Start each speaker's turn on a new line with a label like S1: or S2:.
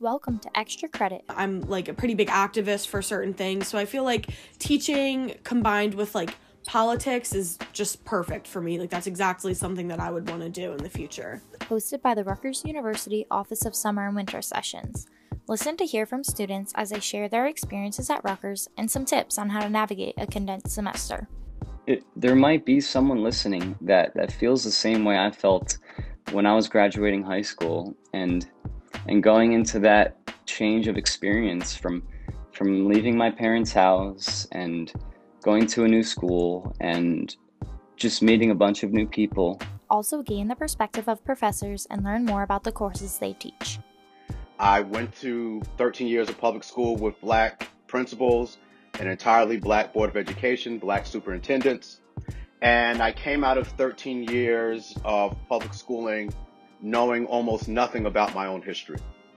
S1: Welcome to Extra Credit.
S2: I'm like a pretty big activist for certain things, so I feel like teaching combined with like politics is just perfect for me. Like that's exactly something that I would want to do in the future.
S1: Hosted by the Rutgers University Office of Summer and Winter Sessions. Listen to hear from students as they share their experiences at Rutgers and some tips on how to navigate a condensed semester.
S3: It, there might be someone listening that, that feels the same way I felt when I was graduating high school and and going into that change of experience from from leaving my parents' house and going to a new school and just meeting a bunch of new people.
S1: Also, gain the perspective of professors and learn more about the courses they teach.
S4: I went to 13 years of public school with black principals, an entirely black board of education, black superintendents, and I came out of 13 years of public schooling knowing almost nothing about my own history.